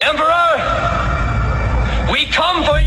Emperor, we come for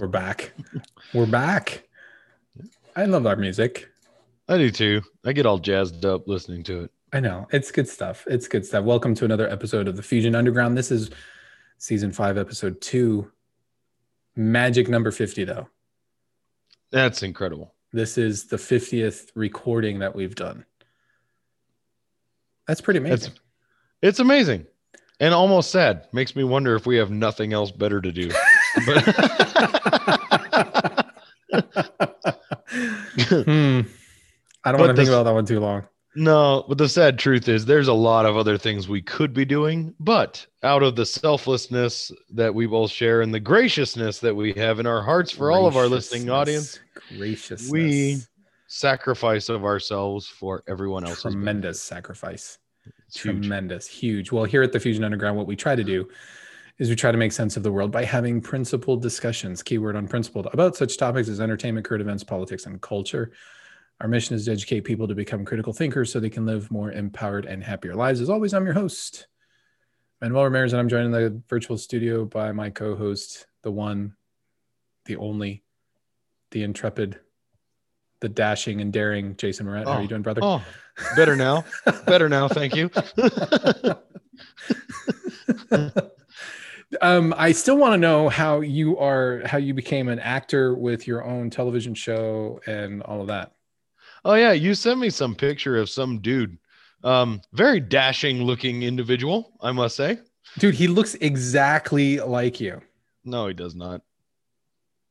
We're back. We're back. I love our music. I do too. I get all jazzed up listening to it. I know. It's good stuff. It's good stuff. Welcome to another episode of the Fusion Underground. This is season five, episode two. Magic number 50, though. That's incredible. This is the 50th recording that we've done. That's pretty amazing. That's it's amazing and almost sad. Makes me wonder if we have nothing else better to do. But hmm. I don't want to think about that one too long. no, but the sad truth is there's a lot of other things we could be doing, but out of the selflessness that we both share and the graciousness that we have in our hearts for all of our listening audience, Graciousness. we sacrifice of ourselves for everyone else. tremendous sacrifice. It's huge. Tremendous, huge. Well, here at the Fusion Underground, what we try to do is we try to make sense of the world by having principled discussions, keyword on principled, about such topics as entertainment, current events, politics, and culture. Our mission is to educate people to become critical thinkers so they can live more empowered and happier lives. As always, I'm your host, Manuel Ramirez, and I'm joined in the virtual studio by my co host, the one, the only, the intrepid, the dashing and daring Jason Moret. How are Oh, you doing, brother? Oh, better now. better now. Thank you. um, I still want to know how you are, how you became an actor with your own television show and all of that. Oh yeah, you sent me some picture of some dude. Um, very dashing looking individual, I must say. Dude, he looks exactly like you. No, he does not.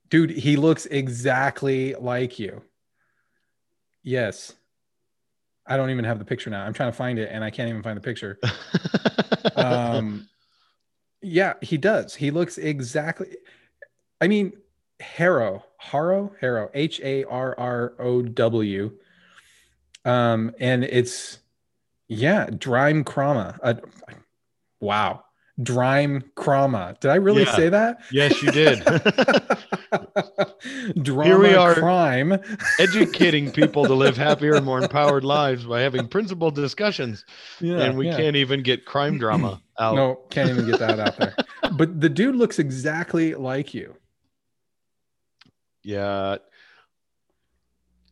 Dude, he looks exactly like you. Yes. I don't even have the picture now. I'm trying to find it and I can't even find the picture. um yeah he does. He looks exactly i mean harrow harrow harrow h-a-r-r-o-w um and it's yeah drime chroma. Uh, wow drime chroma did i really Yeah. say that yes, you did. drama we are. crime Educating people to live happier and more empowered lives by having principled discussions. yeah and we yeah. can't even get crime drama out. no can't even get that out there but the dude looks exactly like you Yeah.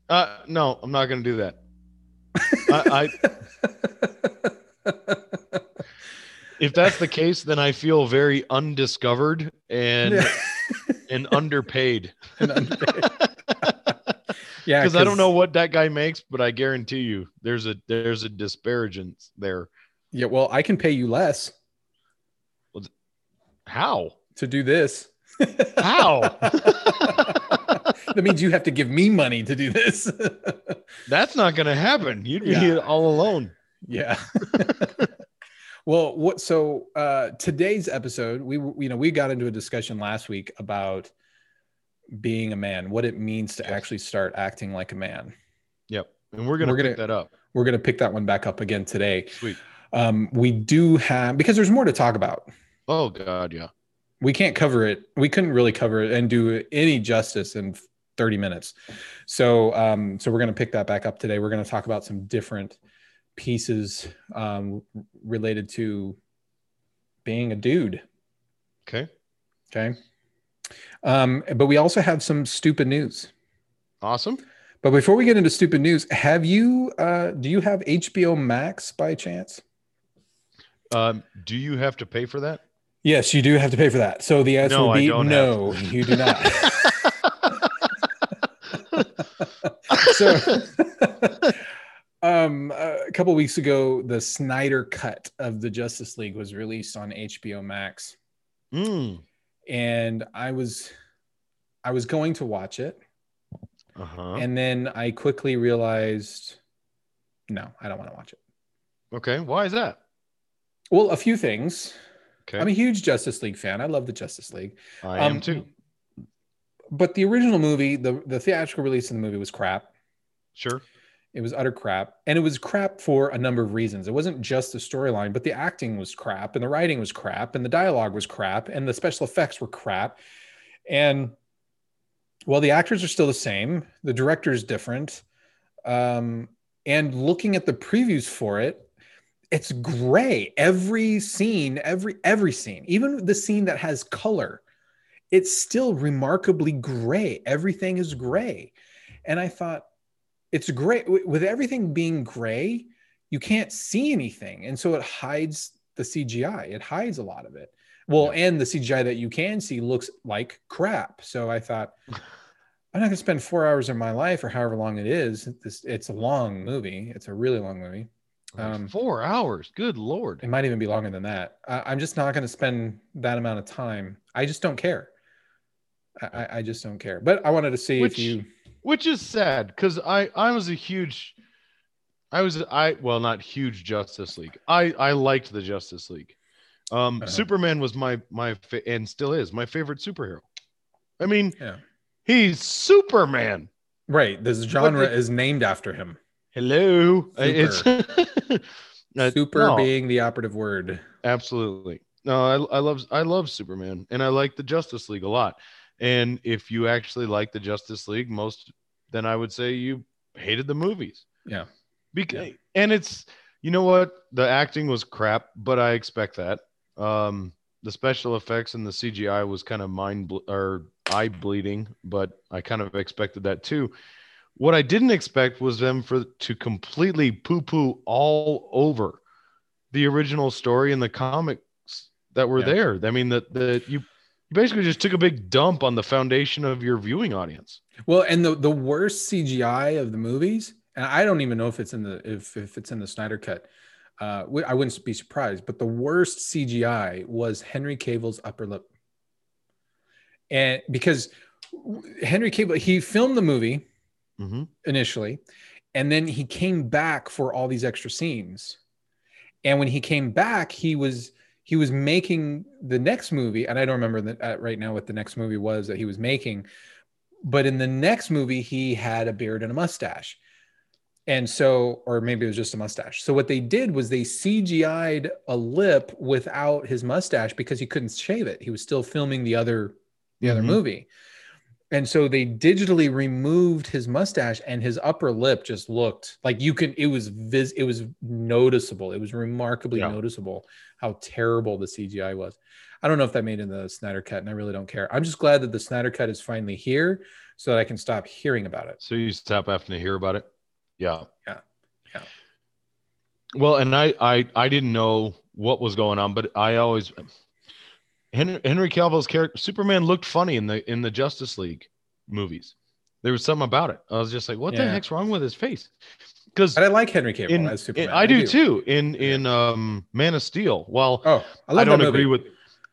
Uh no, I'm not gonna do that. I, I if that's the case, then I feel very undiscovered and Yeah. and underpaid. And underpaid. yeah, because I don't know what that guy makes, but I guarantee you, there's a there's a disparagence there. Yeah, well, I can pay you less How? to do this. How? that means you have to give me money to do this. That's not going to happen. You'd be Yeah. all alone. yeah. Well, what? So uh, today's episode, we you know we got into a discussion last week about being a man, what it means to Yes. actually start acting like a man. Yep. And we're going to We're pick gonna- that up. We're gonna pick that one back up again today. Sweet. Um, we do have because there's more to talk about. Oh God, yeah. we can't cover it. We couldn't really cover it and do any justice in 30 minutes. So, um, so we're going to pick that back up today. We're going to talk about some different pieces um, related to being a dude. Okay. Okay. Um, but we also have some stupid news. Awesome. But before we get into stupid news, have you, uh, do you have HBO Max by chance? Um, do you have to pay for that? Yes, you do have to pay for that. So the answer No, would be no, you do not. so couple weeks ago, the Snyder cut of the Justice League was released on HBO Max, Mm. and I was, I was going to watch it, Uh-huh. and then I quickly realized, no, I don't want to watch it. Okay. Why is that? Well, a few things. Okay. I'm a huge Justice League fan. I love the Justice League. I am Um, too. But the original movie, the the theatrical release of the movie was crap. Sure. It was utter crap. And it was crap for a number of reasons. It wasn't just the storyline, but the acting was crap, and the writing was crap, and the dialogue was crap, and the special effects were crap. And well, the actors are still the same, the director is different. Um, and looking at the previews for it, it's gray. Every scene, every every scene, even the scene that has color, it's still remarkably gray. Everything is gray. And I thought, it's great w- with everything being gray you can't see anything. And so it hides the cgi it hides a lot of it. Well and the cgi that you can see looks like crap. So i thought i'm not going to spend four hours of my life or however long it is. This it's a long movie. It's a really long movie. Um, Four hours. Good lord. it might even be longer than that. I, i'm just not going to spend that amount of time. I just don't care. I, I- I just don't care. But i wanted to see Which- if you which is sad because I I was a huge I was I well not huge Justice League. I I liked the Justice League. Um, Uh-huh. Superman was my my fa- and still is my favorite superhero. I mean, yeah he's Superman. right this genre it- is named after him Hello, Uh, it's Uh, super no, being the operative word absolutely. No, I I love I love Superman and I like the Justice League a lot. And if you actually like the Justice League, most then I would say you hated the movies. yeah. Because and it's you know what? The acting was crap but i expect that. Um the special effects and the cgi was kind of mind ble- or eye bleeding but i kind of expected that too. What i didn't expect was them for to completely poo poo all over the original story and the comics that were Yeah. there. I mean that the you you basically just took a big dump on the foundation of your viewing audience. Well and the the worst cgi of the movies and i don't even know if it's in the if if it's in the snyder cut uh i wouldn't be surprised but the worst cgi was henry cavill's upper lip. And because henry cable he filmed the movie mm-hmm. initially and then he came back for all these extra scenes. And when he came back he was he was making the next movie and i don't remember that uh, right now what the next movie was that he was making but in the next movie he had a beard and a mustache. And so or maybe it was just a mustache. So what they did was they cgi'd a lip without his mustache because he couldn't shave it. He was still filming the other the other Mhm. movie. And so they digitally removed his mustache and his upper lip just looked like you can it was vis it was noticeable. It was remarkably Yeah. noticeable how terrible the cgi was i don't know if that made in the snyder cut and i really don't care i'm just glad that the snyder cut is finally here so that i can stop hearing about it So you stop having to hear about it. Yeah. Yeah. Yeah. Well, and I I I didn't know what was going on, but I always Henry Henry Cavill's character Superman looked funny in the in the Justice League movies. There was something about it. I was just like, what the heck's wrong with his face? Because i like henry cavill in, as superman in- I, do, too. In in um Man of Steel. Well, oh i I, don't agree with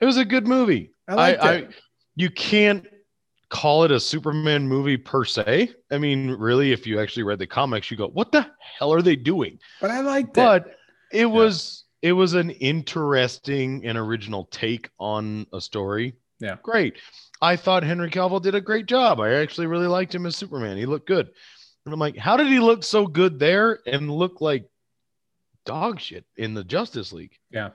it was a good movie. i liked I, it. you can't call it a Superman movie per se. I mean, really, if you actually read the comics, you go, "What the hell are they doing?" but i liked it But it was it was an interesting and original take on a story. Yeah. great. I thought Henry Cavill did a great job. I actually really liked him as Superman. He looked good. And I'm like, how did he look so good there and look like dog shit in the Justice League? Yeah.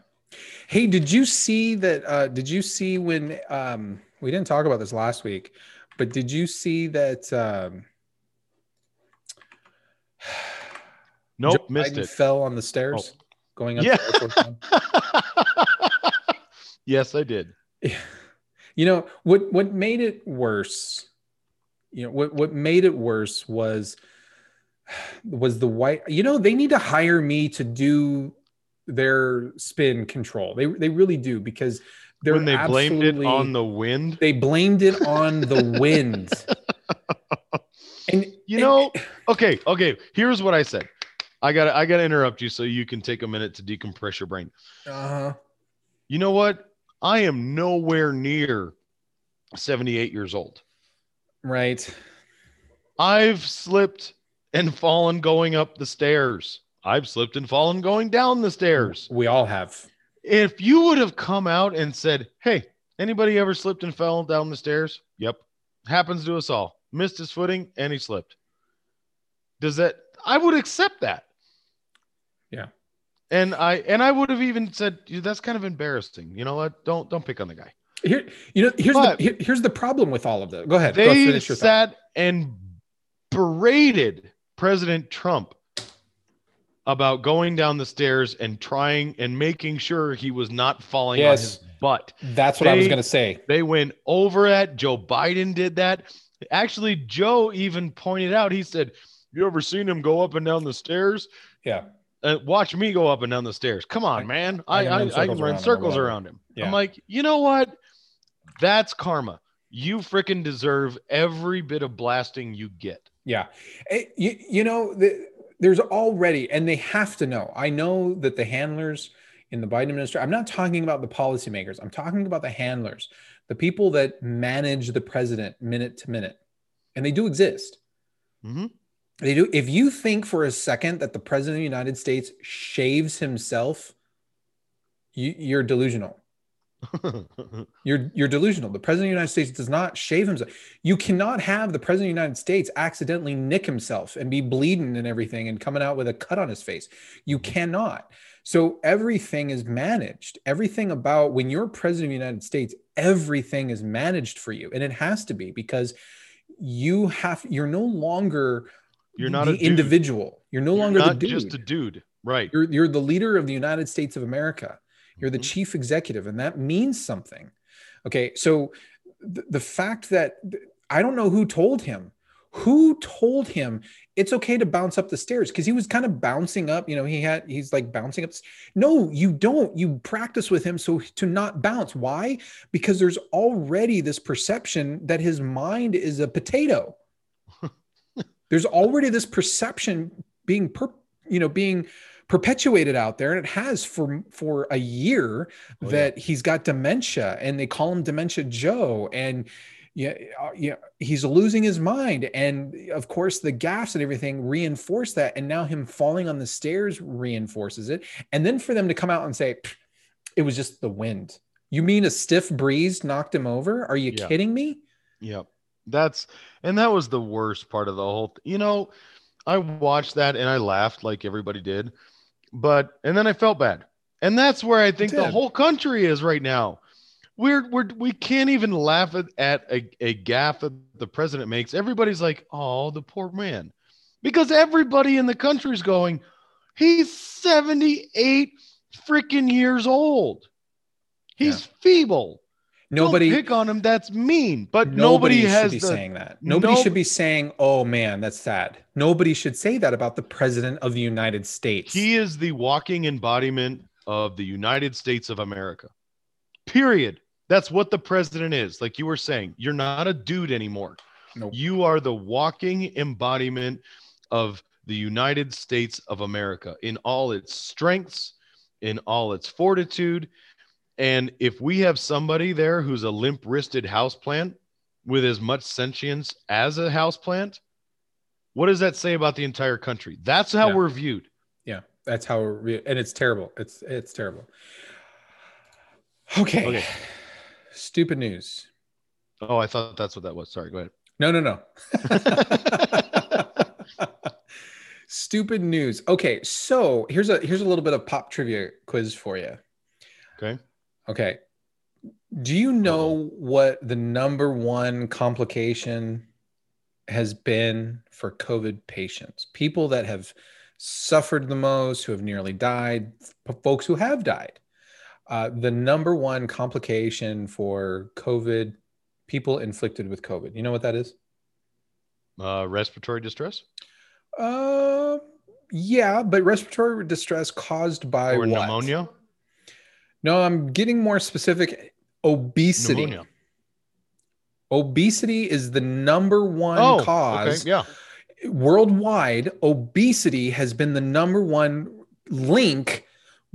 Hey, did you see that? Uh, did you see when um, we didn't talk about this last week, but did you see that um, Nope, Joe missed Biden it. fell on the stairs going up? Yeah. to Air Force One? yes, I did. you know what? What made it worse? You know what? What made it worse was was the white. You know they need to hire me to do their spin control. They they really do because they're when they blamed it on the wind. they blamed it on the wind. and You and- know, okay, okay. Here's what I said. I got to I got to interrupt you so you can take a minute to decompress your brain. Uh-huh. You know what? I am nowhere near 78 years old. Right. I've slipped and fallen going up the stairs. I've slipped and fallen going down the stairs. We all have. If you would have come out and said, Hey, anybody ever slipped and fell down the stairs? Yep. Happens to us all. Missed his footing and he slipped. Does that, I would accept that. Yeah. And I, and I would have even said, that's kind of embarrassing. You know what? Don't, don't pick on the guy. Here, you know, here's But- the here- here's the problem with all of this. Go ahead. Go They finish your thought. sat and berated President Trump about going down the stairs and trying and making sure he was not falling Yes. on his butt. That's what I was going to say. They went over at Joe Biden did that. Actually, Joe even pointed out, he said, You ever seen him go up and down the stairs? Yeah. Uh, watch me go up and down the stairs. Come on, man. I I, can I, run I can circles run around him circles around him. Yeah. I'm like, you know what? That's karma. You freaking deserve every bit of blasting you get. Yeah. Eh, You, you know, the, there's already, and they have to know. I know that the handlers in the Biden administration, I'm not talking about the policymakers, I'm talking about the handlers, the people that manage the president minute to minute. And they do exist. hmm They do. If you think for a second that the president of the United States shaves himself, you, you're delusional. You're you're delusional. The president of the United States does not shave himself. You cannot have the president of the United States accidentally nick himself and be bleeding and everything and coming out with a cut on his face. You mm-hmm. cannot. So everything is managed. Everything about when you're president of the United States, everything is managed for you, and it has to be because you have. You're no longer You're not the individual. You're no You're longer not the dude. just a dude. Right. You're you're the leader of the United States of America. You're the Mhm. chief executive, and that means something. Okay, so the, the fact that I don't know who told him, who told him it's okay to bounce up the stairs because he was kind of bouncing up. You know, he had he's like bouncing up. No, you don't. You practice with him so to not bounce. Why? Because there's already this perception that his mind is a potato. there's already this perception being per, you know being perpetuated out there and it has for for a year Oh, yeah. that he's got dementia and they call him dementia joe and yeah uh, yeah he's losing his mind and of course the gaffes and everything reinforce that and now him falling on the stairs reinforces it and then for them to come out and say it was just the wind you mean a stiff breeze knocked him over are you Yeah. kidding me Yep. That's and that was the worst part of the whole. You know, I watched that and I laughed like everybody did, but and then I felt bad, and that's where I think the whole country is right now. We're we're we can't even laugh at, at a, a gaff that the president makes. Everybody's like, "Oh, the poor man," because everybody in the country's going, "He's seventy eight freaking years old. He's feeble." Nobody Don't pick on him. That's mean. But nobody, has should be the, saying that. Nobody Nope. should be saying, "Oh man, that's sad." Nobody should say that about the president of the United States. He is the walking embodiment of the United States of America. Period. That's what the president is. Like you were saying, you're not a dude anymore. Nope. You are the walking embodiment of the United States of America in all its strengths, in all its fortitude. And if we have somebody there who's a limp wristed houseplant with as much sentience as a houseplant, what does that say about the entire country? That's how Yeah. we're viewed. yeah, that's how. We're re- and it's terrible. It's it's terrible. Okay. Okay. Stupid news. Oh, I thought that's what that was. Sorry, go ahead. No, no, no. Stupid news. Okay, so here's a here's a little bit of pop trivia quiz for you. Okay. Okay. Do you know what the number one complication has been for COVID patients? People that have suffered the most, who have nearly died, folks who have died. Uh, the number one complication for COVID, people inflicted with COVID. You know what that is? Uh, respiratory distress Uh, yeah, but respiratory distress caused by or what? pneumonia? No, I'm getting more specific. Obesity. Pneumonia. Obesity is the number one Oh, cause. okay. Yeah. worldwide, obesity has been the number one link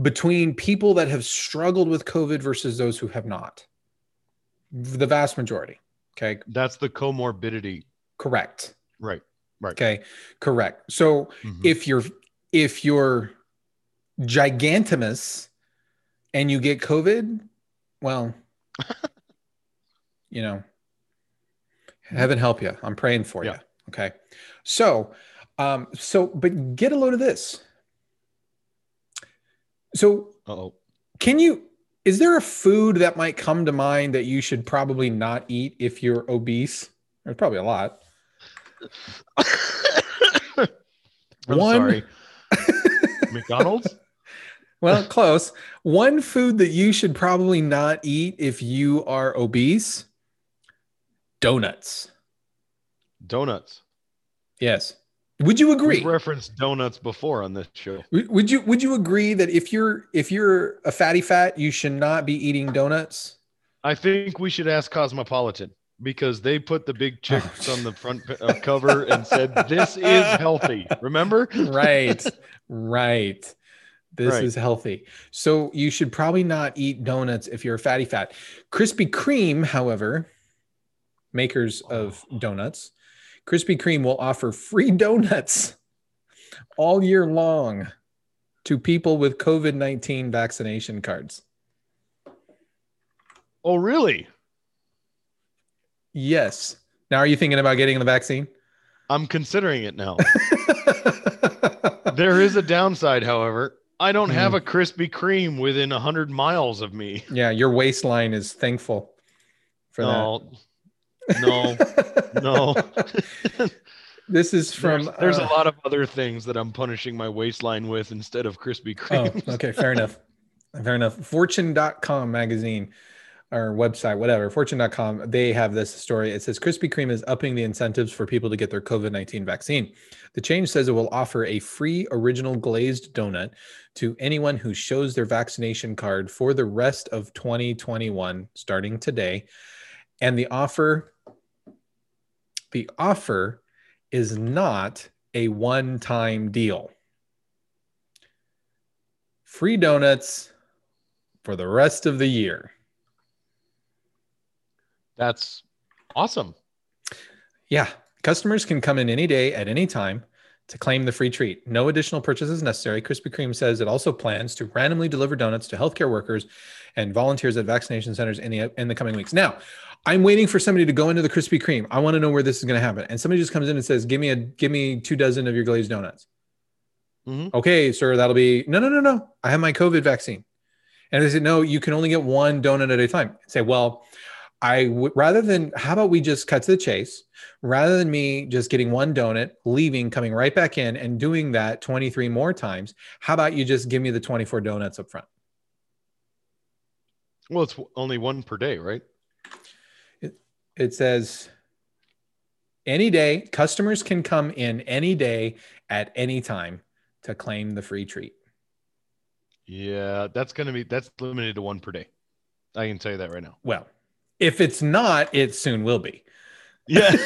between people that have struggled with COVID versus those who have not. The vast majority. Okay. That's the comorbidity. Correct. Right. Right. Okay. Correct. So Mhm. if you're if you're gigantimus and you get COVID, well, you know, heaven help you. I'm praying for Yeah. you. Okay. So, um, so, but get a load of this. So, Uh-oh. can you, is there a food that might come to mind that you should probably not eat if you're obese? There's probably a lot. I'm One- sorry. McDonald's? Well, close. One food that you should probably not eat if you are obese donuts. Donuts. Yes. Would you agree? We've referenced donuts before on this show. Would you would you agree that if you're if you're a fatty fat, you should not be eating donuts? I think we should ask Cosmopolitan because they put the big chicks Oh, on the front uh, cover and said, This is healthy. Remember? Right. right. This Right. is healthy. So you should probably not eat donuts if you're a fatty fat. Krispy Kreme, however, makers of donuts, Krispy Kreme will offer free donuts all year long to people with COVID 19 vaccination cards. Oh, really? Yes. Now, are you thinking about getting the vaccine? I'm considering it now. there is a downside, however. I don't have Hmm. a Krispy Kreme within a 100 miles of me. yeah, your waistline is thankful for that. No, no, no. This is from. there's, there's uh, a lot of other things that I'm punishing my waistline with instead of Krispy Oh, Kreme. okay, fair enough. Fair enough. Fortune.com magazine or website, whatever, fortune.com, they have this story. It says Krispy Kreme is upping the incentives for people to get their COVID 19 vaccine. The change says it will offer a free original glazed donut to anyone who shows their vaccination card for the rest of 2021, starting today. And the offer, the offer is not a one time deal free donuts for the rest of the year. That's awesome. Yeah, customers can come in any day at any time to claim the free treat. No additional purchases necessary. Krispy Kreme says it also plans to randomly deliver donuts to healthcare workers and volunteers at vaccination centers in the in the coming weeks. Now, I'm waiting for somebody to go into the Krispy Kreme. I want to know where this is going to happen. And somebody just comes in and says, "Give me a give me two dozen of your glazed donuts." Mhm. Okay, sir, that'll be no, no, no, no. I have my COVID vaccine. And they said, no, you can only get one donut at a time. I say, well, I would rather than how about we just cut to the chase, rather than me just getting one donut, leaving, coming right back in, and doing that 23 more times. How about you just give me the 24 donuts up front? Well, it's only one per day, right? It says any day, customers can come in any day at any time to claim the free treat. Yeah, that's gonna be that's limited to one per day. I can tell you that right now. Well, if it's not, it soon will be. Yeah.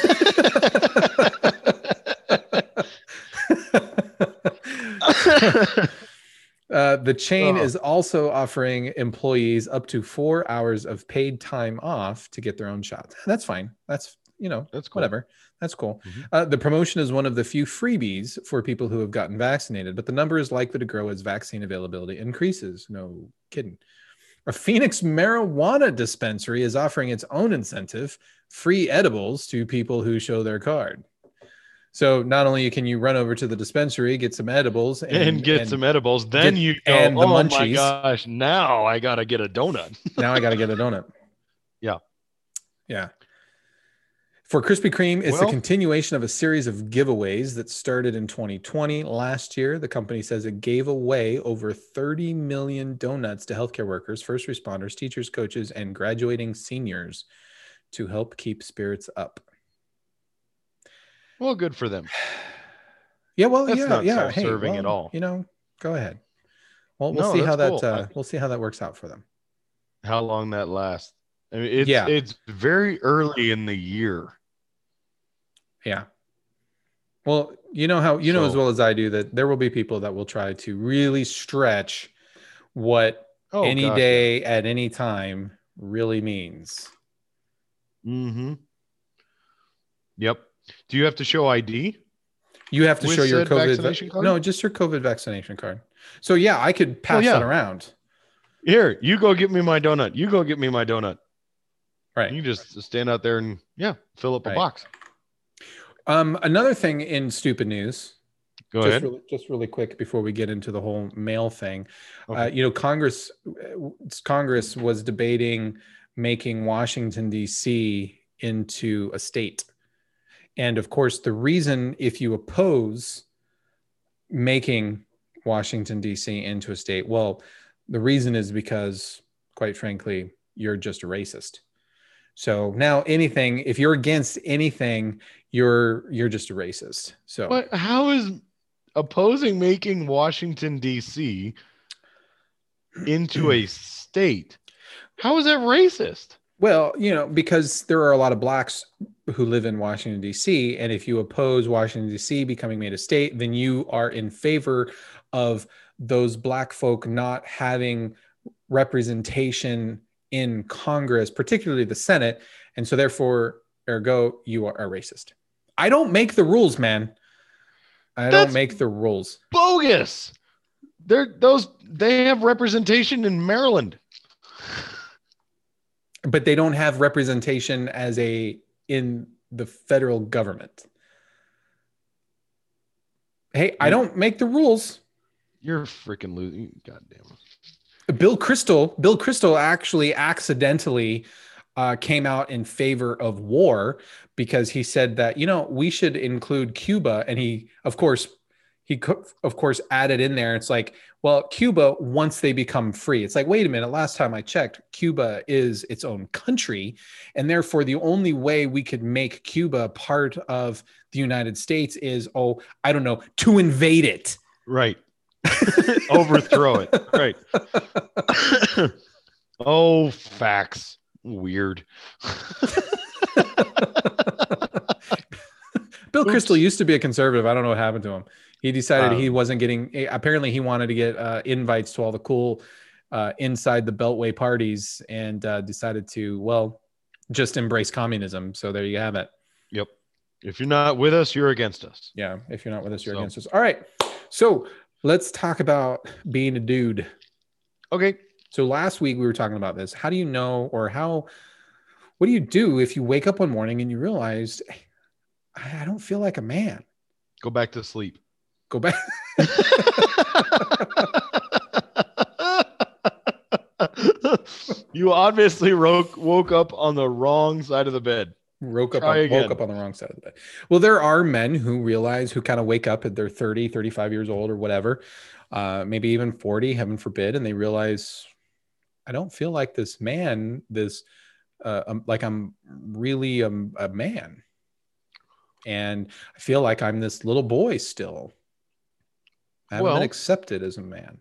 Uh, the chain Oh. is also offering employees up to four hours of paid time off to get their own shots. That's fine. That's you know That's cool. whatever. That's cool. Mhm. Uh, the promotion is one of the few freebies for people who have gotten vaccinated, but the number is likely to grow as vaccine availability increases. No kidding. A Phoenix marijuana dispensary is offering its own incentive, free edibles to people who show their card. So not only can you run over to the dispensary, get some edibles, and, get some edibles. Then get- you go, and the oh my gosh, now I gotta get a donut. now I got to get a donut. Yeah. Yeah. For Krispy Kreme, it's a continuation of a series of giveaways that started in 2020. Last year, the company says it gave away over 30 million donuts to healthcare workers, first responders, teachers, coaches, and graduating seniors to help keep spirits up. Well, good for them. Yeah, well, That's yeah, yeah. Hey, self-serving at all. You know, go ahead. Well, we'll No, see how that cool. uh, we'll see how that works out for them. How long that lasts? I mean, it's Yeah. it's very early in the year. Yeah. Well, you know how you know as well as I do that there will be people that will try to really stretch what Oh, any gosh, day at any time really means. Mm-hmm. Yep. Do you have to show ID? You have to show your COVID vaccination vac- card? No, just your COVID vaccination card. So yeah, I could pass yeah. that around. Here, you go get me my donut. You go get me my donut. Right. You just stand out there and yeah, fill up a box. Um, another thing in stupid news, Go just ahead. really, just really quick before we get into the whole mail thing. Uh, you know, Congress uh, Congress was debating making Washington D.C. into a state, and of course, the reason if you oppose making Washington D.C. into a state, well, the reason is because, quite frankly, you're just a racist. So now anything, if you're against anything, you're you're just a racist. So But how is opposing making Washington D.C. into a state? How is that racist? Well, you know, because there are a lot of blacks who live in Washington, D.C., and if you oppose Washington, D.C. becoming made a state, then you are in favor of those black folk not having representation in Congress, particularly the Senate. And so, therefore, ergo, you are a racist. I don't make the rules, man. I That's- don't make the rules. Bogus. They're those they have representation in Maryland. but they don't have representation as a in the federal government. Hey, I don't make the rules. You're freaking losing. God damn it. Bill Kristol, Bill Kristol actually accidentally uh, came out in favor of war because he said that you know we should include Cuba, and he, of course, he of course added in there. It's like, well, Cuba once they become free, it's like, wait a minute. Last time I checked, Cuba is its own country, and therefore the only way we could make Cuba part of the United States is, oh, I don't know, to invade it. Right. Overthrow it. Right. oh, facts. Weird. Bill Oops. Kristol used to be a conservative. I don't know what happened to him. He decided he Um, wasn't getting. eh, Apparently, he wanted to get uh, invites to all the cool uh, inside the Beltway parties, and uh, decided to well, just embrace communism. So there you have it. Yep. If you're not with us, you're against us. Yeah, if you're not with us, you're So- against us. All right. So let's talk about being a dude. Okay. So last week we were talking about this. How do you know, or how? What do you do if you wake up one morning and you realize "Hey, I I don't feel like a man? Go back to sleep. Go back. you obviously woke, woke up on the wrong side of the bed. Woke up on, woke up on the wrong side of the bed. Well, there are men who realize who kind of wake up at they're 30, 35 years old or whatever, uh, maybe even 40, heaven forbid, and they realize I don't feel like this man, this uh, um, like I'm really a, a man. And I feel like I'm this little boy still. I haven't Well- been accepted as a man.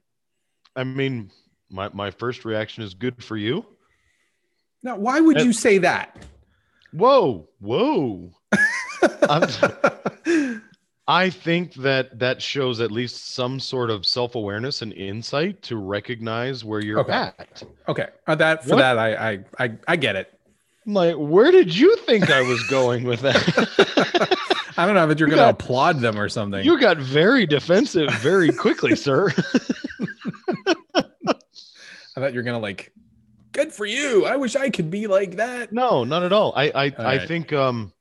I mean, my, my first reaction is good for you. Now, why would Uh, you say that? Whoa, whoa. I think that that shows at least some sort of self awareness and insight to recognize where you're Okay. at. okay, uh, that for What? that I, I I I get it. I'm like, where did you think I was going with that? I don't know if you're You going to applaud them or something. you got very defensive very quickly, sir. I thought you were going to like, good for you. I wish I could be like that. No, not at all. I I, All I right. think um,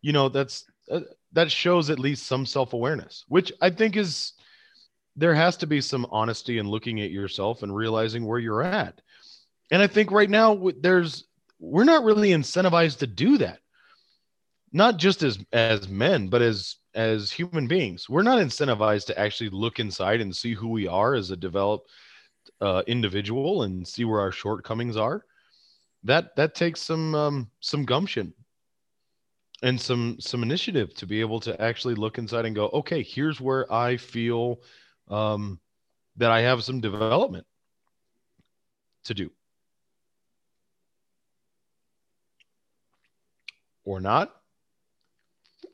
you know, that's uh, that shows at least some self awareness, which I think is there has to be some honesty in looking at yourself and realizing where you're at. And I think right now there's we're not really incentivized to do that. Not just as as men, but as as human beings. We're not incentivized to actually look inside and see who we are as a developed uh, individual and see where our shortcomings are that that takes some um, some gumption and some some initiative to be able to actually look inside and go okay here's where i feel um, that i have some development to do or not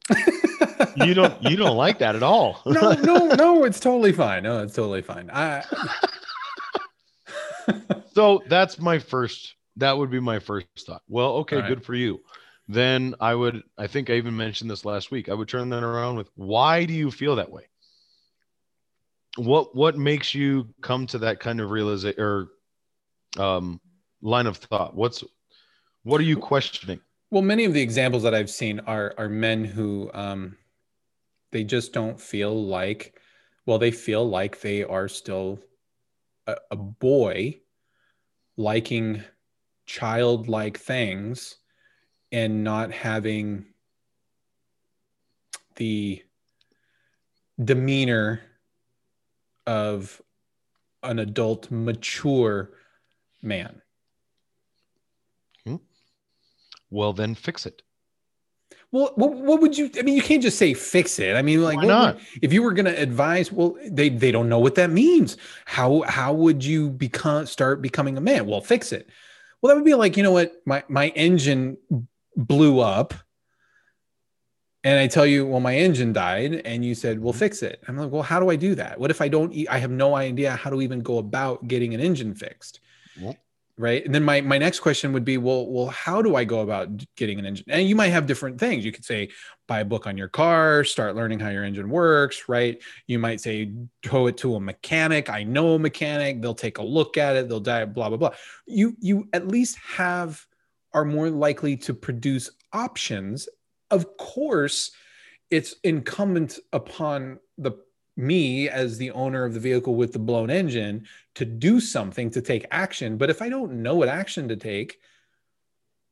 you don't you don't like that at all. no, no, no. It's totally fine. No, it's totally fine. I. so that's my first. That would be my first thought. Well, okay, right. good for you. Then I would. I think I even mentioned this last week. I would turn that around with, why do you feel that way? What what makes you come to that kind of realization or um, line of thought? What's what are you questioning? Well, many of the examples that I've seen are are men who um, they just don't feel like, well, they feel like they are still a, a boy, liking childlike things, and not having the demeanor of an adult, mature man. Hmm. Well, then fix it. Well, what, what would you? I mean, you can't just say fix it. I mean, like, Why not? would- if you were going to advise, well, they they don't know what that means. How how would you become start becoming a man? Well, fix it. Well, that would be like, you know what? My my engine blew up, and I tell you, well, my engine died, and you said, well, fix it. I'm like, well, how do I do that? What if I don't? I have no idea how to even go about getting an engine fixed right? And then my my next question would be well well how do i go about getting an engine and you might have different things. You could say buy a book on your car start learning how your engine works right? You might say tow it to a mechanic. I know a mechanic. They'll take a look at it. They'll die blah blah blah. You you at least have are more likely to produce options. Of course it's incumbent upon the me as the owner of the vehicle with the blown engine to do something to take action but if i don't know what action to take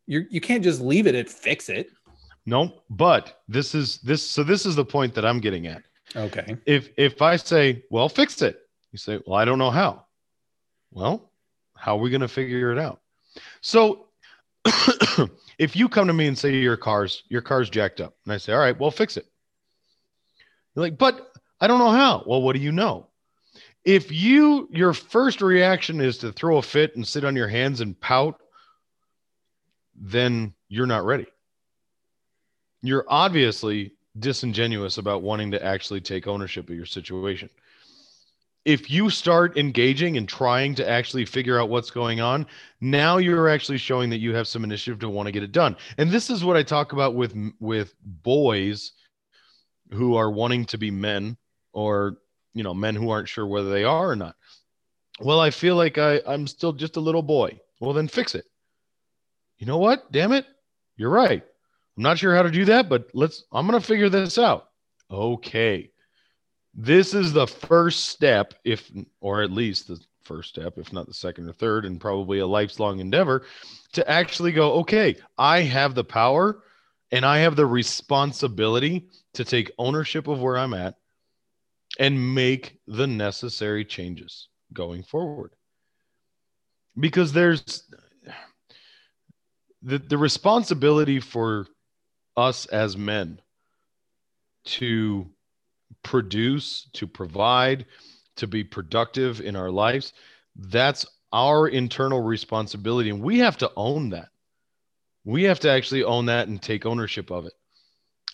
you you can't just leave it at fix it no, but this is this. So this is the point that I'm getting at. okay if if I say, well, fix it, you say, well, I don't know how. Well, how are we going to figure it out? So if you come to me and say your car's your car's jacked up, and I say, all right, well, fix it. You're like, but I don't know how. Well, what do you know? If you your first reaction is to throw a fit and sit on your hands and pout, then you're not ready. You're obviously disingenuous about wanting to actually take ownership of your situation. If you start engaging and trying to actually figure out what's going on, now you're actually showing that you have some initiative to want to get it done. And this is what I talk about with with boys who are wanting to be men or you know men who aren't sure whether they are or not. Well, I feel like I I'm still just a little boy. Well, then fix it. You know what? Damn it. You're right. I'm not sure how to do that, but let's, I'm going to figure this out. Okay. This is the first step, if, or at least the first step, if not the second or third, and probably a lifelong endeavor to actually go, okay, I have the power and I have the responsibility to take ownership of where I'm at and make the necessary changes going forward. Because there's the, the responsibility for us as men to produce, to provide, to be productive in our lives. That's our internal responsibility. And we have to own that. We have to actually own that and take ownership of it.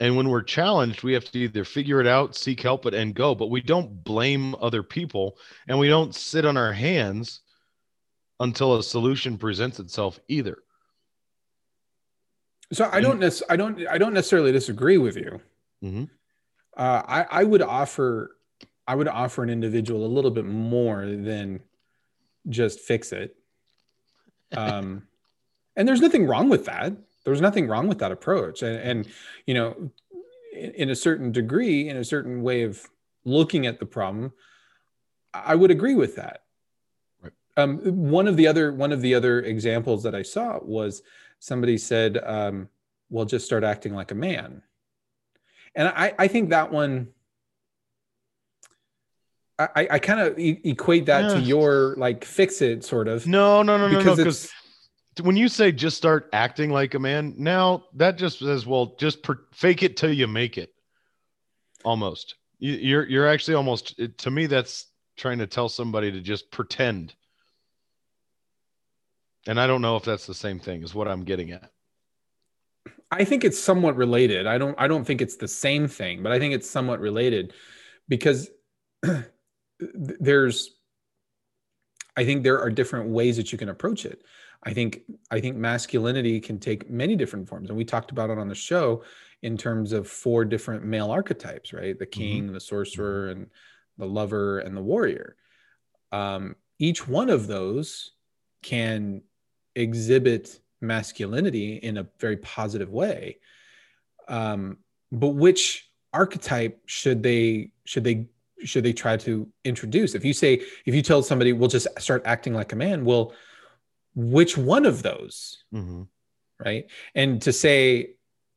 And when we're challenged, we have to either figure it out, seek help and go. But we don't blame other people and we don't sit on our hands until a solution presents itself either. so i don't nec- i don't i don't necessarily disagree with you Mhm. uh, I, I would offer i would offer an individual a little bit more than just fix it um, and there's nothing wrong with that there's nothing wrong with that approach and, and you know in, in a certain degree in a certain way of looking at the problem i would agree with that Right. um, one of the other one of the other examples that i saw was somebody said um, well just start acting like a man and i i think that one i i kind of e- equate that to your like fix it sort of No, no, no, no, no. because Because when you say just start acting like a man, now that just says, well, just per- fake it till you make it. Almost. You, you're you're actually almost to me. That's trying to tell somebody to just pretend. And I don't know if that's the same thing as what I'm getting at. I think it's somewhat related. I don't I don't think it's the same thing, but I think it's somewhat related because there's I think there are different ways that you can approach it. I think I think masculinity can take many different forms, and we talked about it on the show in terms of four different male archetypes, right? The king, mm-hmm. the sorcerer, and the lover, and the warrior. Um, each one of those can exhibit masculinity in a very positive way. Um, but which archetype should they should they should they try to introduce? If you say if you tell somebody we'll just start acting like a man, well, which one of those? Mm-hmm. Right. And to say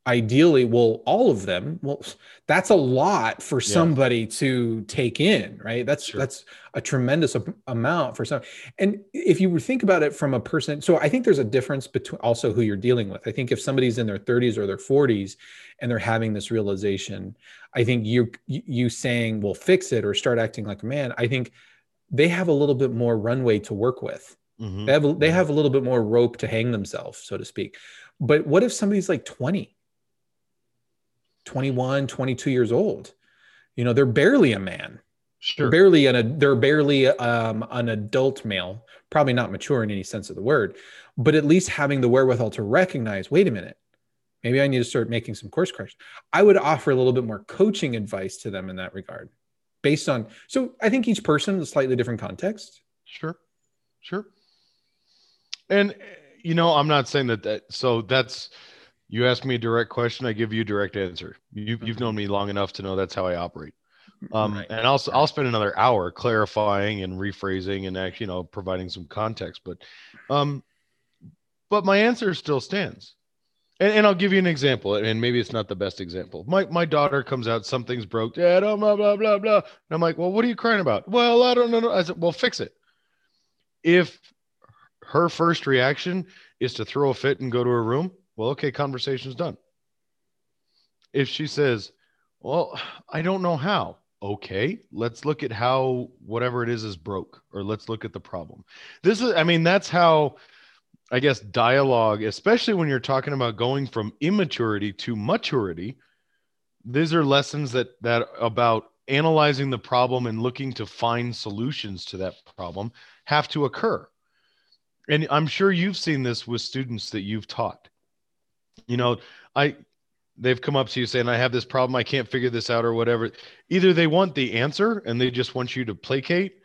ideally well all of them well that's a lot for yeah. somebody to take in right that's sure. that's a tremendous amount for some and if you think about it from a person so i think there's a difference between also who you're dealing with i think if somebody's in their 30s or their 40s and they're having this realization i think you you saying well fix it or start acting like a man i think they have a little bit more runway to work with mm-hmm. they have they have a little bit more rope to hang themselves so to speak but what if somebody's like 20 21, 22 years old. You know, they're barely a man. Sure. They're barely an they're barely um, an adult male, probably not mature in any sense of the word, but at least having the wherewithal to recognize, wait a minute, maybe I need to start making some course corrections. I would offer a little bit more coaching advice to them in that regard, based on. So I think each person is a slightly different context. Sure, sure. And you know, I'm not saying that that. So that's you ask me a direct question, I give you a direct answer. You, you've known me long enough to know that's how I operate. Um, right. And I'll I'll spend another hour clarifying and rephrasing and actually, you know, providing some context. But, um, but my answer still stands. And, and I'll give you an example, and maybe it's not the best example. My my daughter comes out, something's broke, dad, oh, blah blah blah blah. And I'm like, well, what are you crying about? Well, I don't know. I said, well, fix it. If her first reaction is to throw a fit and go to her room, well, okay, conversation's done. If she says, well, I don't know how. Okay, let's look at how whatever it is is broke, or let's look at the problem. This is, I mean, that's how I guess dialogue, especially when you're talking about going from immaturity to maturity, these are lessons that that about analyzing the problem and looking to find solutions to that problem have to occur. And I'm sure you've seen this with students that you've taught you know, I they've come up to you saying, I have this problem, I can't figure this out, or whatever. Either they want the answer and they just want you to placate,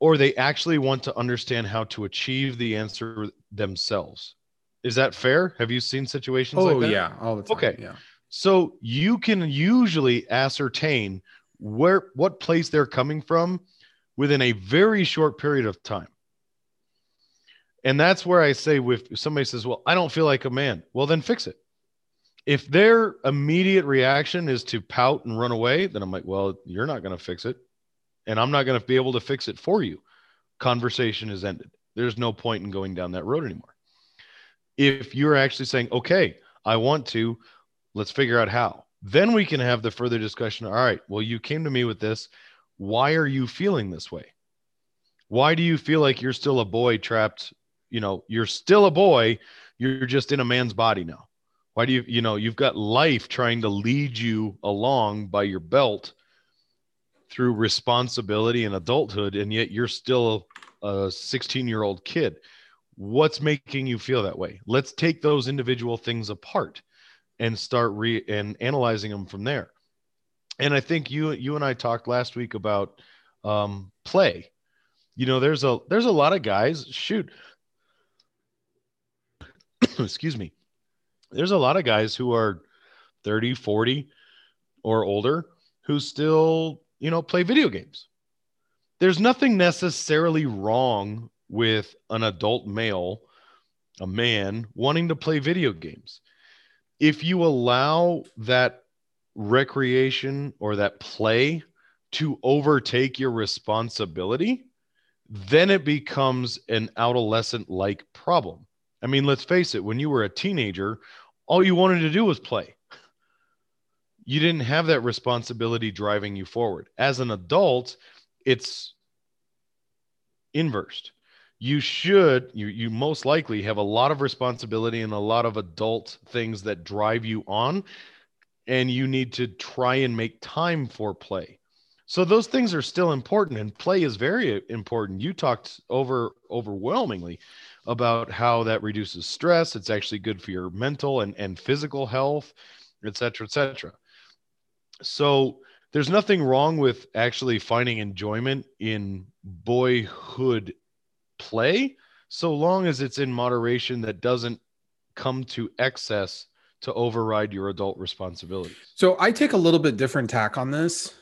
or they actually want to understand how to achieve the answer themselves. Is that fair? Have you seen situations oh, like that? yeah, all the time. Okay. Yeah. So you can usually ascertain where what place they're coming from within a very short period of time. And that's where I say, if somebody says, Well, I don't feel like a man, well, then fix it. If their immediate reaction is to pout and run away, then I'm like, Well, you're not going to fix it. And I'm not going to be able to fix it for you. Conversation is ended. There's no point in going down that road anymore. If you're actually saying, Okay, I want to, let's figure out how. Then we can have the further discussion. All right, well, you came to me with this. Why are you feeling this way? Why do you feel like you're still a boy trapped you know you're still a boy you're just in a man's body now. Why do you you know you've got life trying to lead you along by your belt through responsibility and adulthood and yet you're still a 16 year old kid. What's making you feel that way? Let's take those individual things apart and start re and analyzing them from there. And i think you you and i talked last week about um, play. You know there's a there's a lot of guys shoot excuse me, there's a lot of guys who are 30, 40 or older who still, you know, play video games. There's nothing necessarily wrong with an adult male, a man, wanting to play video games. If you allow that recreation or that play to overtake your responsibility, then it becomes an adolescent like problem. I mean, let's face it, when you were a teenager, all you wanted to do was play. You didn't have that responsibility driving you forward. As an adult, it's inversed. you should you you most likely have a lot of responsibility and a lot of adult things that drive you on and you need to try and make time for play so those things are still important and play is very important you talked over overwhelmingly about how that reduces stress it's actually good for your mental and, and physical health et cetera et cetera so there's nothing wrong with actually finding enjoyment in boyhood play so long as it's in moderation that doesn't come to excess to override your adult responsibilities. So I take a little bit different tack on this.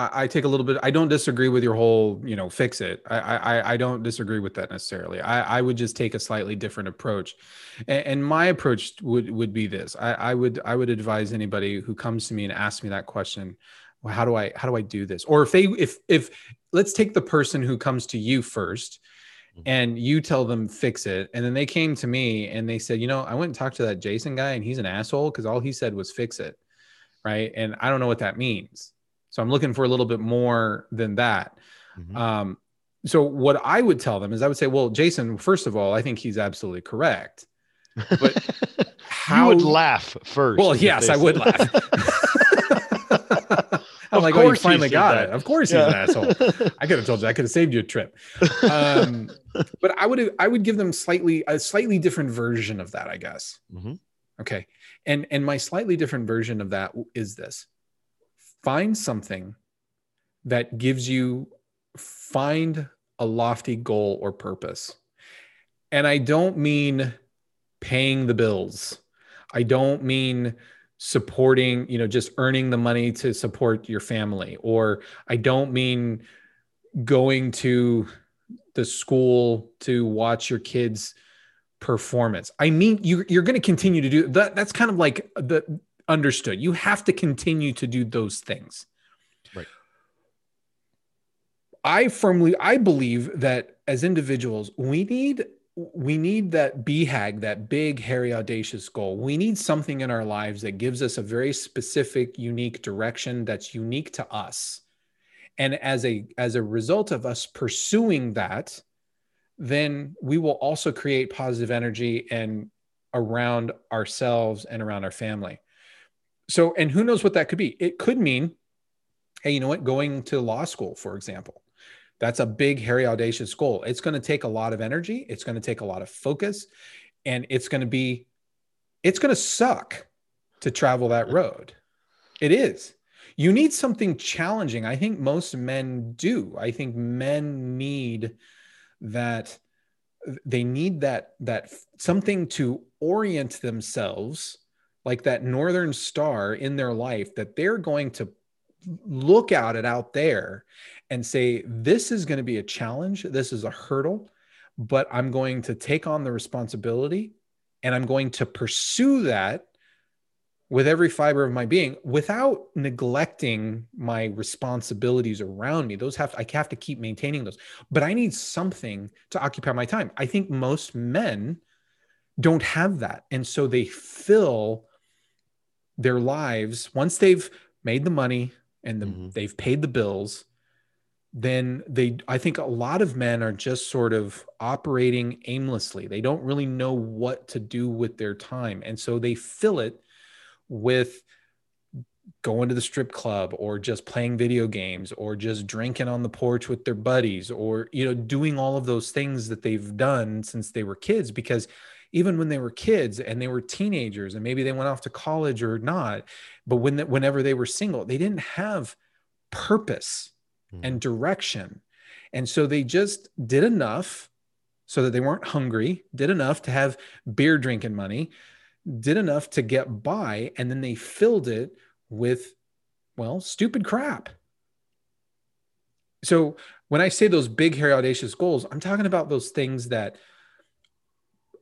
I, I take a little bit. I don't disagree with your whole, you know, fix it. I I, I don't disagree with that necessarily. I, I would just take a slightly different approach, and, and my approach would would be this. I, I would I would advise anybody who comes to me and asks me that question. Well, how do I how do I do this? Or if they if if let's take the person who comes to you first Mm-hmm. and you tell them fix it and then they came to me and they said you know i went and talked to that jason guy and he's an asshole because all he said was fix it right and i don't know what that means so i'm looking for a little bit more than that mm-hmm. um, so what i would tell them is i would say well jason first of all i think he's absolutely correct but how would laugh first well yes i would laugh I'm like, oh, you finally got that. it. Of course, yeah. he's an asshole. I could have told you. I could have saved you a trip. Um, but I would I would give them slightly a slightly different version of that, I guess. Mm-hmm. Okay, and and my slightly different version of that is this: find something that gives you find a lofty goal or purpose, and I don't mean paying the bills. I don't mean supporting you know just earning the money to support your family. Or i don't mean going to the school to watch your kids performance. I mean you, you're going to continue to do that. That's kind of like the understood you have to continue to do those things right i firmly i believe that as individuals we need we need that BHAG, that big, hairy, audacious goal. We need something in our lives that gives us a very specific, unique direction that's unique to us. And as a as a result of us pursuing that, then we will also create positive energy and around ourselves and around our family. So, and who knows what that could be? It could mean, hey, you know what, going to law school, for example that's a big, hairy, audacious goal. It's going to take a lot of energy. It's going to take a lot of focus. And it's going to be, it's going to suck to travel that road. It is. You need something challenging. I think most men do. I think men need that they need that that something to orient themselves like that northern star in their life that they're going to look at it out there and say, this is going to be a challenge. This is a hurdle, but I'm going to take on the responsibility and I'm going to pursue that with every fiber of my being without neglecting my responsibilities around me. Those have i have to keep maintaining those but i need something to occupy my time. I think most men don't have that. And so they fill their lives once they've made the money and the, mm-hmm. they've paid the bills then they i think a lot of men are just sort of operating aimlessly they don't really know what to do with their time and so they fill it with going to the strip club or just playing video games or just drinking on the porch with their buddies or you know doing all of those things that they've done since they were kids because even when they were kids and they were teenagers and maybe they went off to college or not but when whenever they were single they didn't have purpose mm. and direction and so they just did enough so that they weren't hungry did enough to have beer drinking money did enough to get by and then they filled it with well stupid crap so when i say those big hairy audacious goals i'm talking about those things that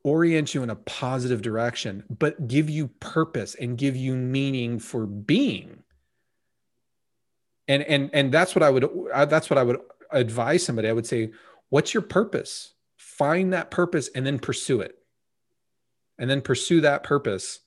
orient you in a positive direction, but give you purpose and give you meaning for being. And and and that's what I would uh, that's what I would advise somebody. I would say, what's your purpose? Find that purpose and then pursue it. And then pursue that purpose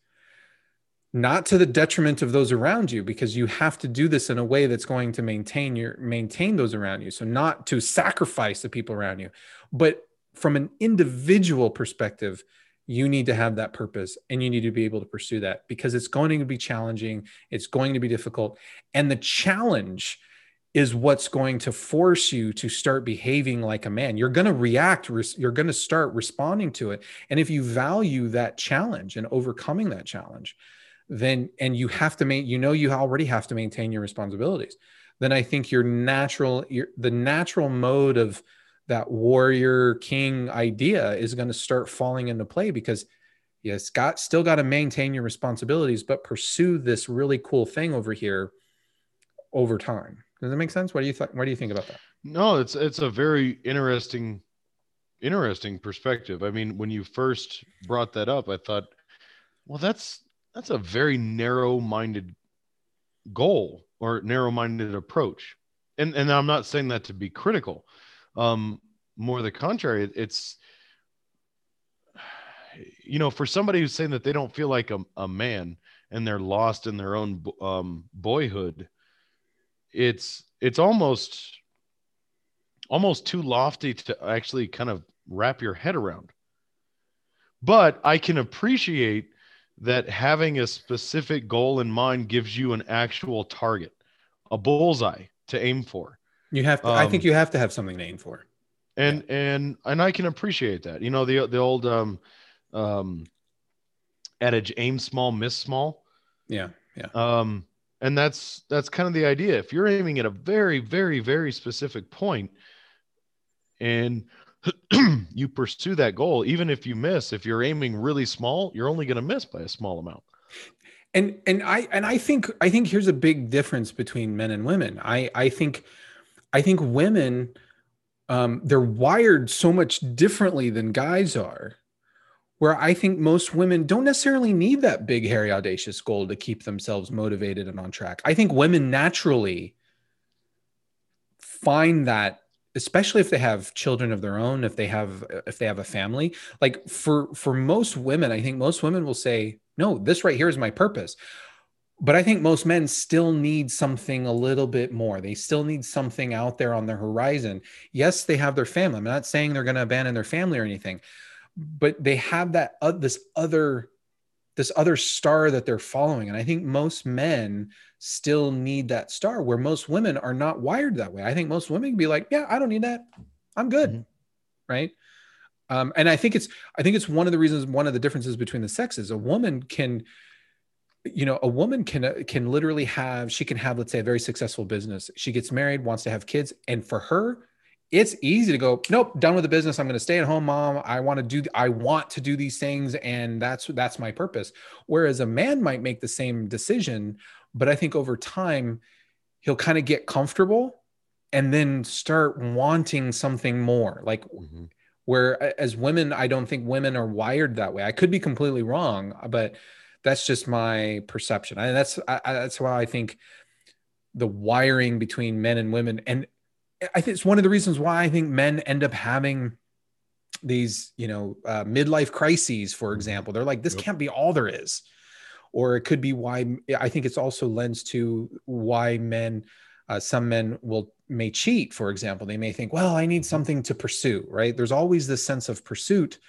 not to the detriment of those around you because you have to do this in a way that's going to maintain your maintain those around you so not to sacrifice the people around you but from an individual perspective, you need to have that purpose and you need to be able to pursue that because it's going to be challenging, it's going to be difficult. And the challenge is what's going to force you to start behaving like a man. You're going to react, you're going to start responding to it. And if you value that challenge and overcoming that challenge, then and you have to make you know you already have to maintain your responsibilities then i think your natural your the natural mode of that warrior king idea is going to start falling into play because yes got still got to maintain your responsibilities but pursue this really cool thing over here over time. Does that make sense? What do you think what do you think about that? No it's it's a very interesting interesting perspective. I mean when you first brought that up i thought well that's that's a very narrow-minded goal or narrow-minded approach. And and i'm not saying that to be critical um more the contrary it's you know for somebody who's saying that they don't feel like a, a man and they're lost in their own um, boyhood it's it's almost almost too lofty to actually kind of wrap your head around but i can appreciate that having a specific goal in mind gives you an actual target, a bullseye to aim for. You have to, um, I think um, you have to have something to aim for. And yeah. and and I can appreciate that. You know, the the old um um adage aim small, miss small. Yeah. Yeah. Um and that's that's kind of the idea. If you're aiming at a very, very, very specific point and you pursue that goal, even if you miss, if you're aiming really small, you're only going to miss by a small amount. And and I and I think I think here's a big difference between men and women. I I think I think women um, they're wired so much differently than guys are. Where I think most women don't necessarily need that big, hairy, audacious goal to keep themselves motivated and on track. I think women naturally find that especially if they have children of their own if they have if they have a family like for for most women i think most women will say no this right here is my purpose but i think most men still need something a little bit more they still need something out there on their horizon yes they have their family i'm not saying they're going to abandon their family or anything but they have that uh, this other this other star that they're following and i think most men still need that star where most women are not wired that way. I think most women can be like, yeah, I don't need that. I'm good. Mm-hmm. Right. Um, and I think it's, I think it's one of the reasons, one of the differences between the sexes, a woman can, you know, a woman can, uh, can literally have, she can have, let's say a very successful business. She gets married, wants to have kids. And for her, it's easy to go, nope, done with the business. I'm going to stay at home mom. I want to do, I want to do these things. And that's, that's my purpose. Whereas a man might make the same decision, but I think over time, he'll kind of get comfortable and then start wanting something more. Like, mm-hmm. where as women, I don't think women are wired that way. I could be completely wrong, but that's just my perception. And that's I, that's why I think the wiring between men and women, and I think it's one of the reasons why I think men end up having these, you know, uh, midlife crises, for mm-hmm. example. They're like, this yep. can't be all there is or it could be why I think it's also lends to why men, uh, some men will may cheat. For example, they may think, well, I need something to pursue. Right? There's always this sense of pursuit.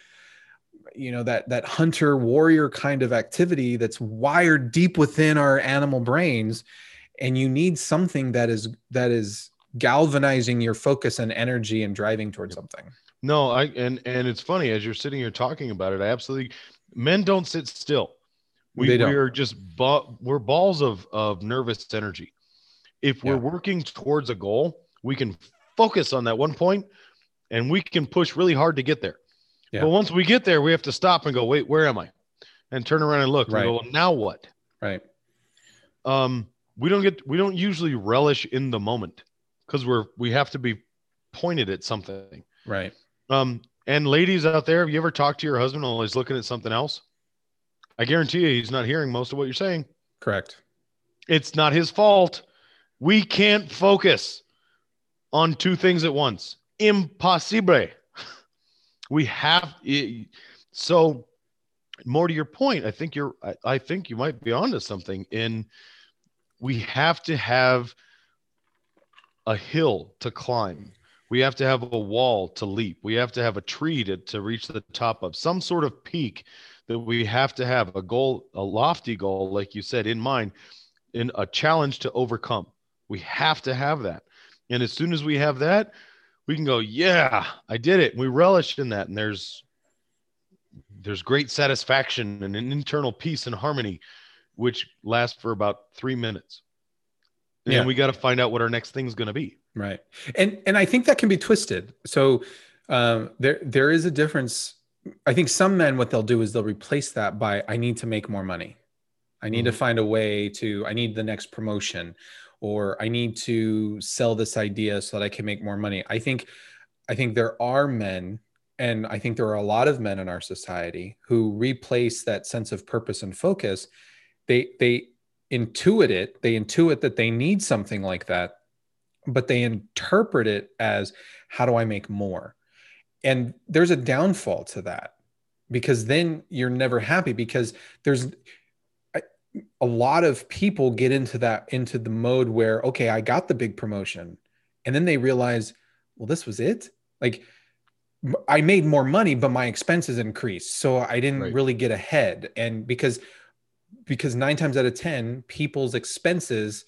You know that that hunter warrior kind of activity that's wired deep within our animal brains, and you need something that is that is galvanizing your focus and energy and driving towards something. No, I and and it's funny as you're sitting here talking about it. I absolutely men don't sit still we, we're just bu- we're balls of of nervous energy. If we're yeah. working towards a goal, we can focus on that one point and we can push really hard to get there. Yeah. But once we get there, we have to stop and go, wait, where am I? And turn around and look. Right. And go, well, now what? Right. Um, we don't get we don't usually relish in the moment because we're we have to be pointed at something. Right. Um, and ladies out there, have you ever talked to your husband while he's looking at something else? I guarantee you he's not hearing most of what you're saying. Correct. It's not his fault. We can't focus on two things at once. Impossible. We have so more to your point. I think you're I, I think you might be onto something in we have to have a hill to climb. We have to have a wall to leap. We have to have a tree to, to reach the top of some sort of peak that we have to have a goal, a lofty goal, like you said, in mind, in a challenge to overcome. We have to have that. And as soon as we have that, we can go, yeah, I did it. We relish in that. And there's there's great satisfaction and an internal peace and harmony, which lasts for about three minutes. And Yeah. we got to find out what our next thing's going to be. Right. And and I think that can be twisted. So um, there there is a difference. I think some men what they'll do is they'll replace that by I need to make more money. I need to Mhm. find a way to I need the next promotion or I need to sell this idea so that I can make more money. I think I think there are men and I think there are a lot of men in our society who replace that sense of purpose and focus. They they intuit it, they intuit that they need something like that but they interpret it as how do I make more? And there's a downfall to that because then you're never happy because there's a- lot of people get into that into the mode where okay, I got the big promotion and then they realize, well this was it? Like i made more money but my expenses increased. So I didn't Right. really get ahead and because because 9 times out of 10 people's expenses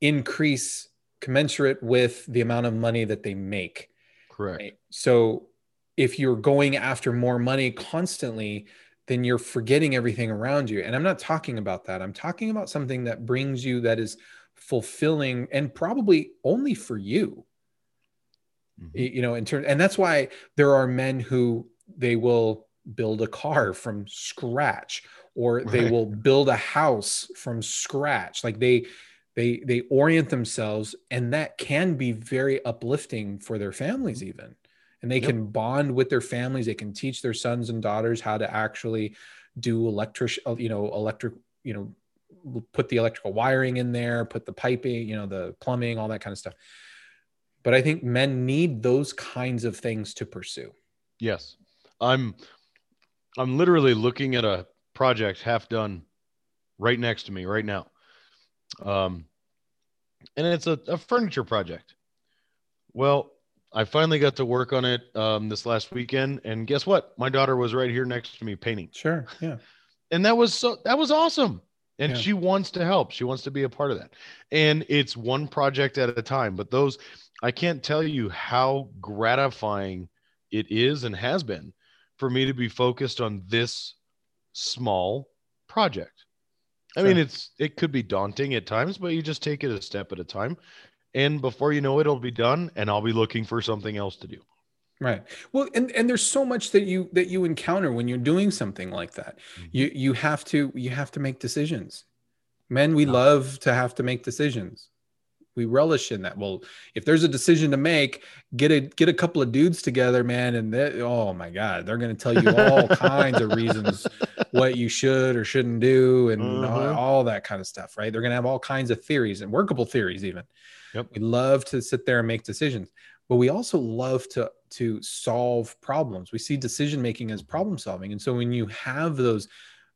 increase commensurate with the amount of money that they make. Correct. Right? So if you're going after more money constantly, then you're forgetting everything around you. And I'm not talking about that. I'm talking about something that brings you that is fulfilling and probably only for you. Mhm. You know, in turn, and that's why there are men who they will build a car from scratch or they Right. will build a house from scratch. Like they they they orient themselves and that can be very uplifting for their families even and they Yep. can bond with their families they can teach their sons and daughters how to actually do electric you know electric you know put the electrical wiring in there put the piping you know the plumbing all that kind of stuff but i think men need those kinds of things to pursue Yes. I'm I'm literally looking at a project half done right next to me right now. Um and it's a, a furniture project. Well, I finally got to work on it um, this last weekend, and guess what? My daughter was right here next to me painting, sure yeah and that was so that was awesome. And Yeah. she wants to help. She wants to be a part of that. And it's one project at a time. But those, I can't tell you how gratifying it is and has been for me to be focused on this small project. I mean, it's it could be daunting at times, but you just take it a step at a time. And before you know it, it'll be done, and I'll be looking for something else to do. Right. Well, and and there's so much that you that you encounter when you're doing something like that. Mm-hmm. You you have to you have to make decisions. Men, we Yeah. love to have to make decisions. We relish in that. Well, if there's a decision to make, get a get a couple of dudes together, man, and they, oh my God, they're going to tell you all kinds of reasons what you should or shouldn't do, and all, Mhm. all that kind of stuff. Right? They're going to have all kinds of theories and workable theories, even. Yep. We love to sit there and make decisions but we also love to to solve problems we see decision making as problem solving and so when you have those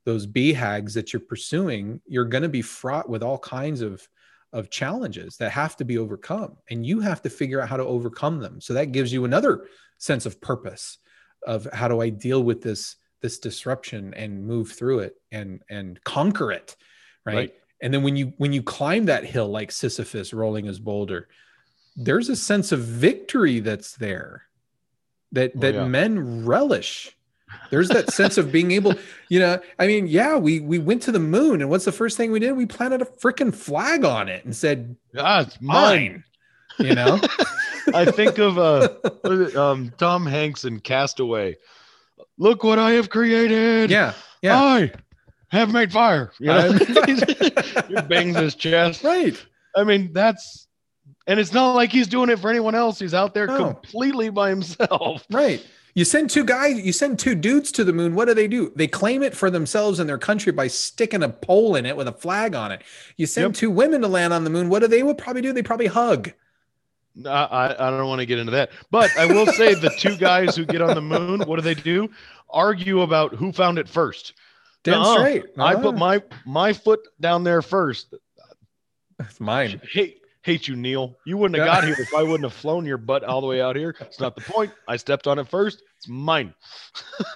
those BHAGs that you're pursuing you're going to be fraught with all kinds of of challenges that have to be overcome and you have to figure out how to overcome them so that gives you another sense of purpose of how do i deal with this this disruption and move through it and and conquer it right, Right. and then when you when you climb that hill like sisyphus rolling his boulder there's a sense of victory that's there that Oh, that yeah. men relish there's that sense of being able you know i mean yeah we we went to the moon and what's the first thing we did we planted a freaking flag on it and said Ah, it's mine. mine you know I think of uh, what is it? um, Tom Hanks in Castaway. Look what I have created. yeah yeah I have made fire. You know? He bangs his chest. right I mean, that's, and it's not like he's doing it for anyone else. He's out there No. completely by himself. Right. You send two guys, you send two dudes to the moon. What do they do? They claim it for themselves and their country by sticking a pole in it with a flag on it. You send Yep. two women to land on the moon. What do they would probably do? They probably hug. I, I, I don't want to get into that, but I will say the two guys who get on the moon, what do they do? Argue about who found it first. Damn Nuh-uh. straight. I Uh-uh. put ah. my my foot down there first. It's mine. Hey, Hate you, Neil. You wouldn't have got here if I wouldn't have flown your butt all the way out here. It's not the point. I stepped on it first. It's mine.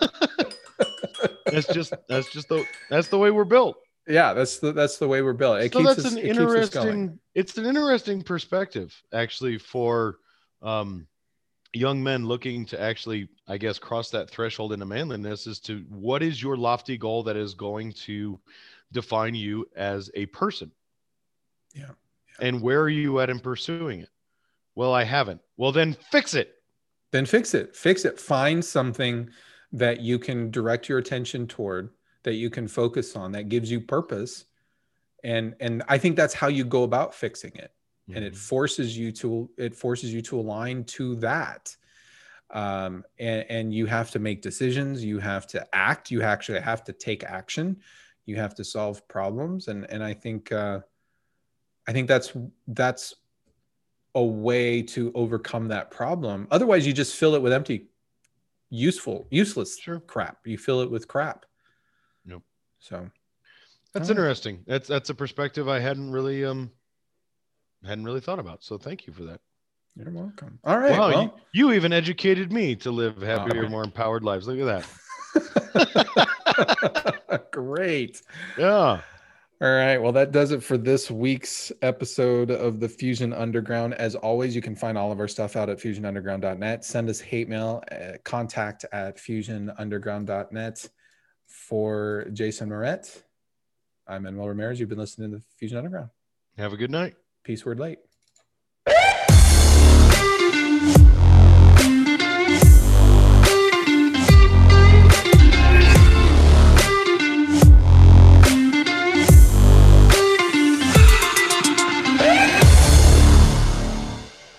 that's just that's just the that's the way we're built. Yeah, that's the that's the way we're built. It so keeps that's us, an it keeps us going. interesting it's an interesting perspective actually for um young men looking to actually i guess cross that threshold into manliness is to what is your lofty goal that is going to define you as a person Yeah. And where are you at in pursuing it? Well i haven't. Well then fix it. Then fix it. Fix it. Find something that you can direct your attention toward that you can focus on that gives you purpose. And and i think that's how you go about fixing it. And it forces you to it forces you to align to that. Um, and and you have to make decisions. You have to act. You actually have to take action. You have to solve problems. And and i think uh, i think that's that's a way to overcome that problem. Otherwise you just fill it with empty useful useless Sure. crap. You fill it with crap. Yep. so that's interesting. That's that's a perspective i hadn't really um hadn't really thought about. So thank you for that. You're welcome. All right wow well, you, you even educated me to live happier right. more empowered lives. Look at that. Great. yeah All right. Well, that does it for this week's episode of the Fusion Underground. As always, you can find all of our stuff out at fusionunderground.net. Send us hate mail, uh, contact at fusionunderground.net. For Jason Moret, I'm Manuel Ramirez. You've been listening to the Fusion Underground. have a good night Peace word late.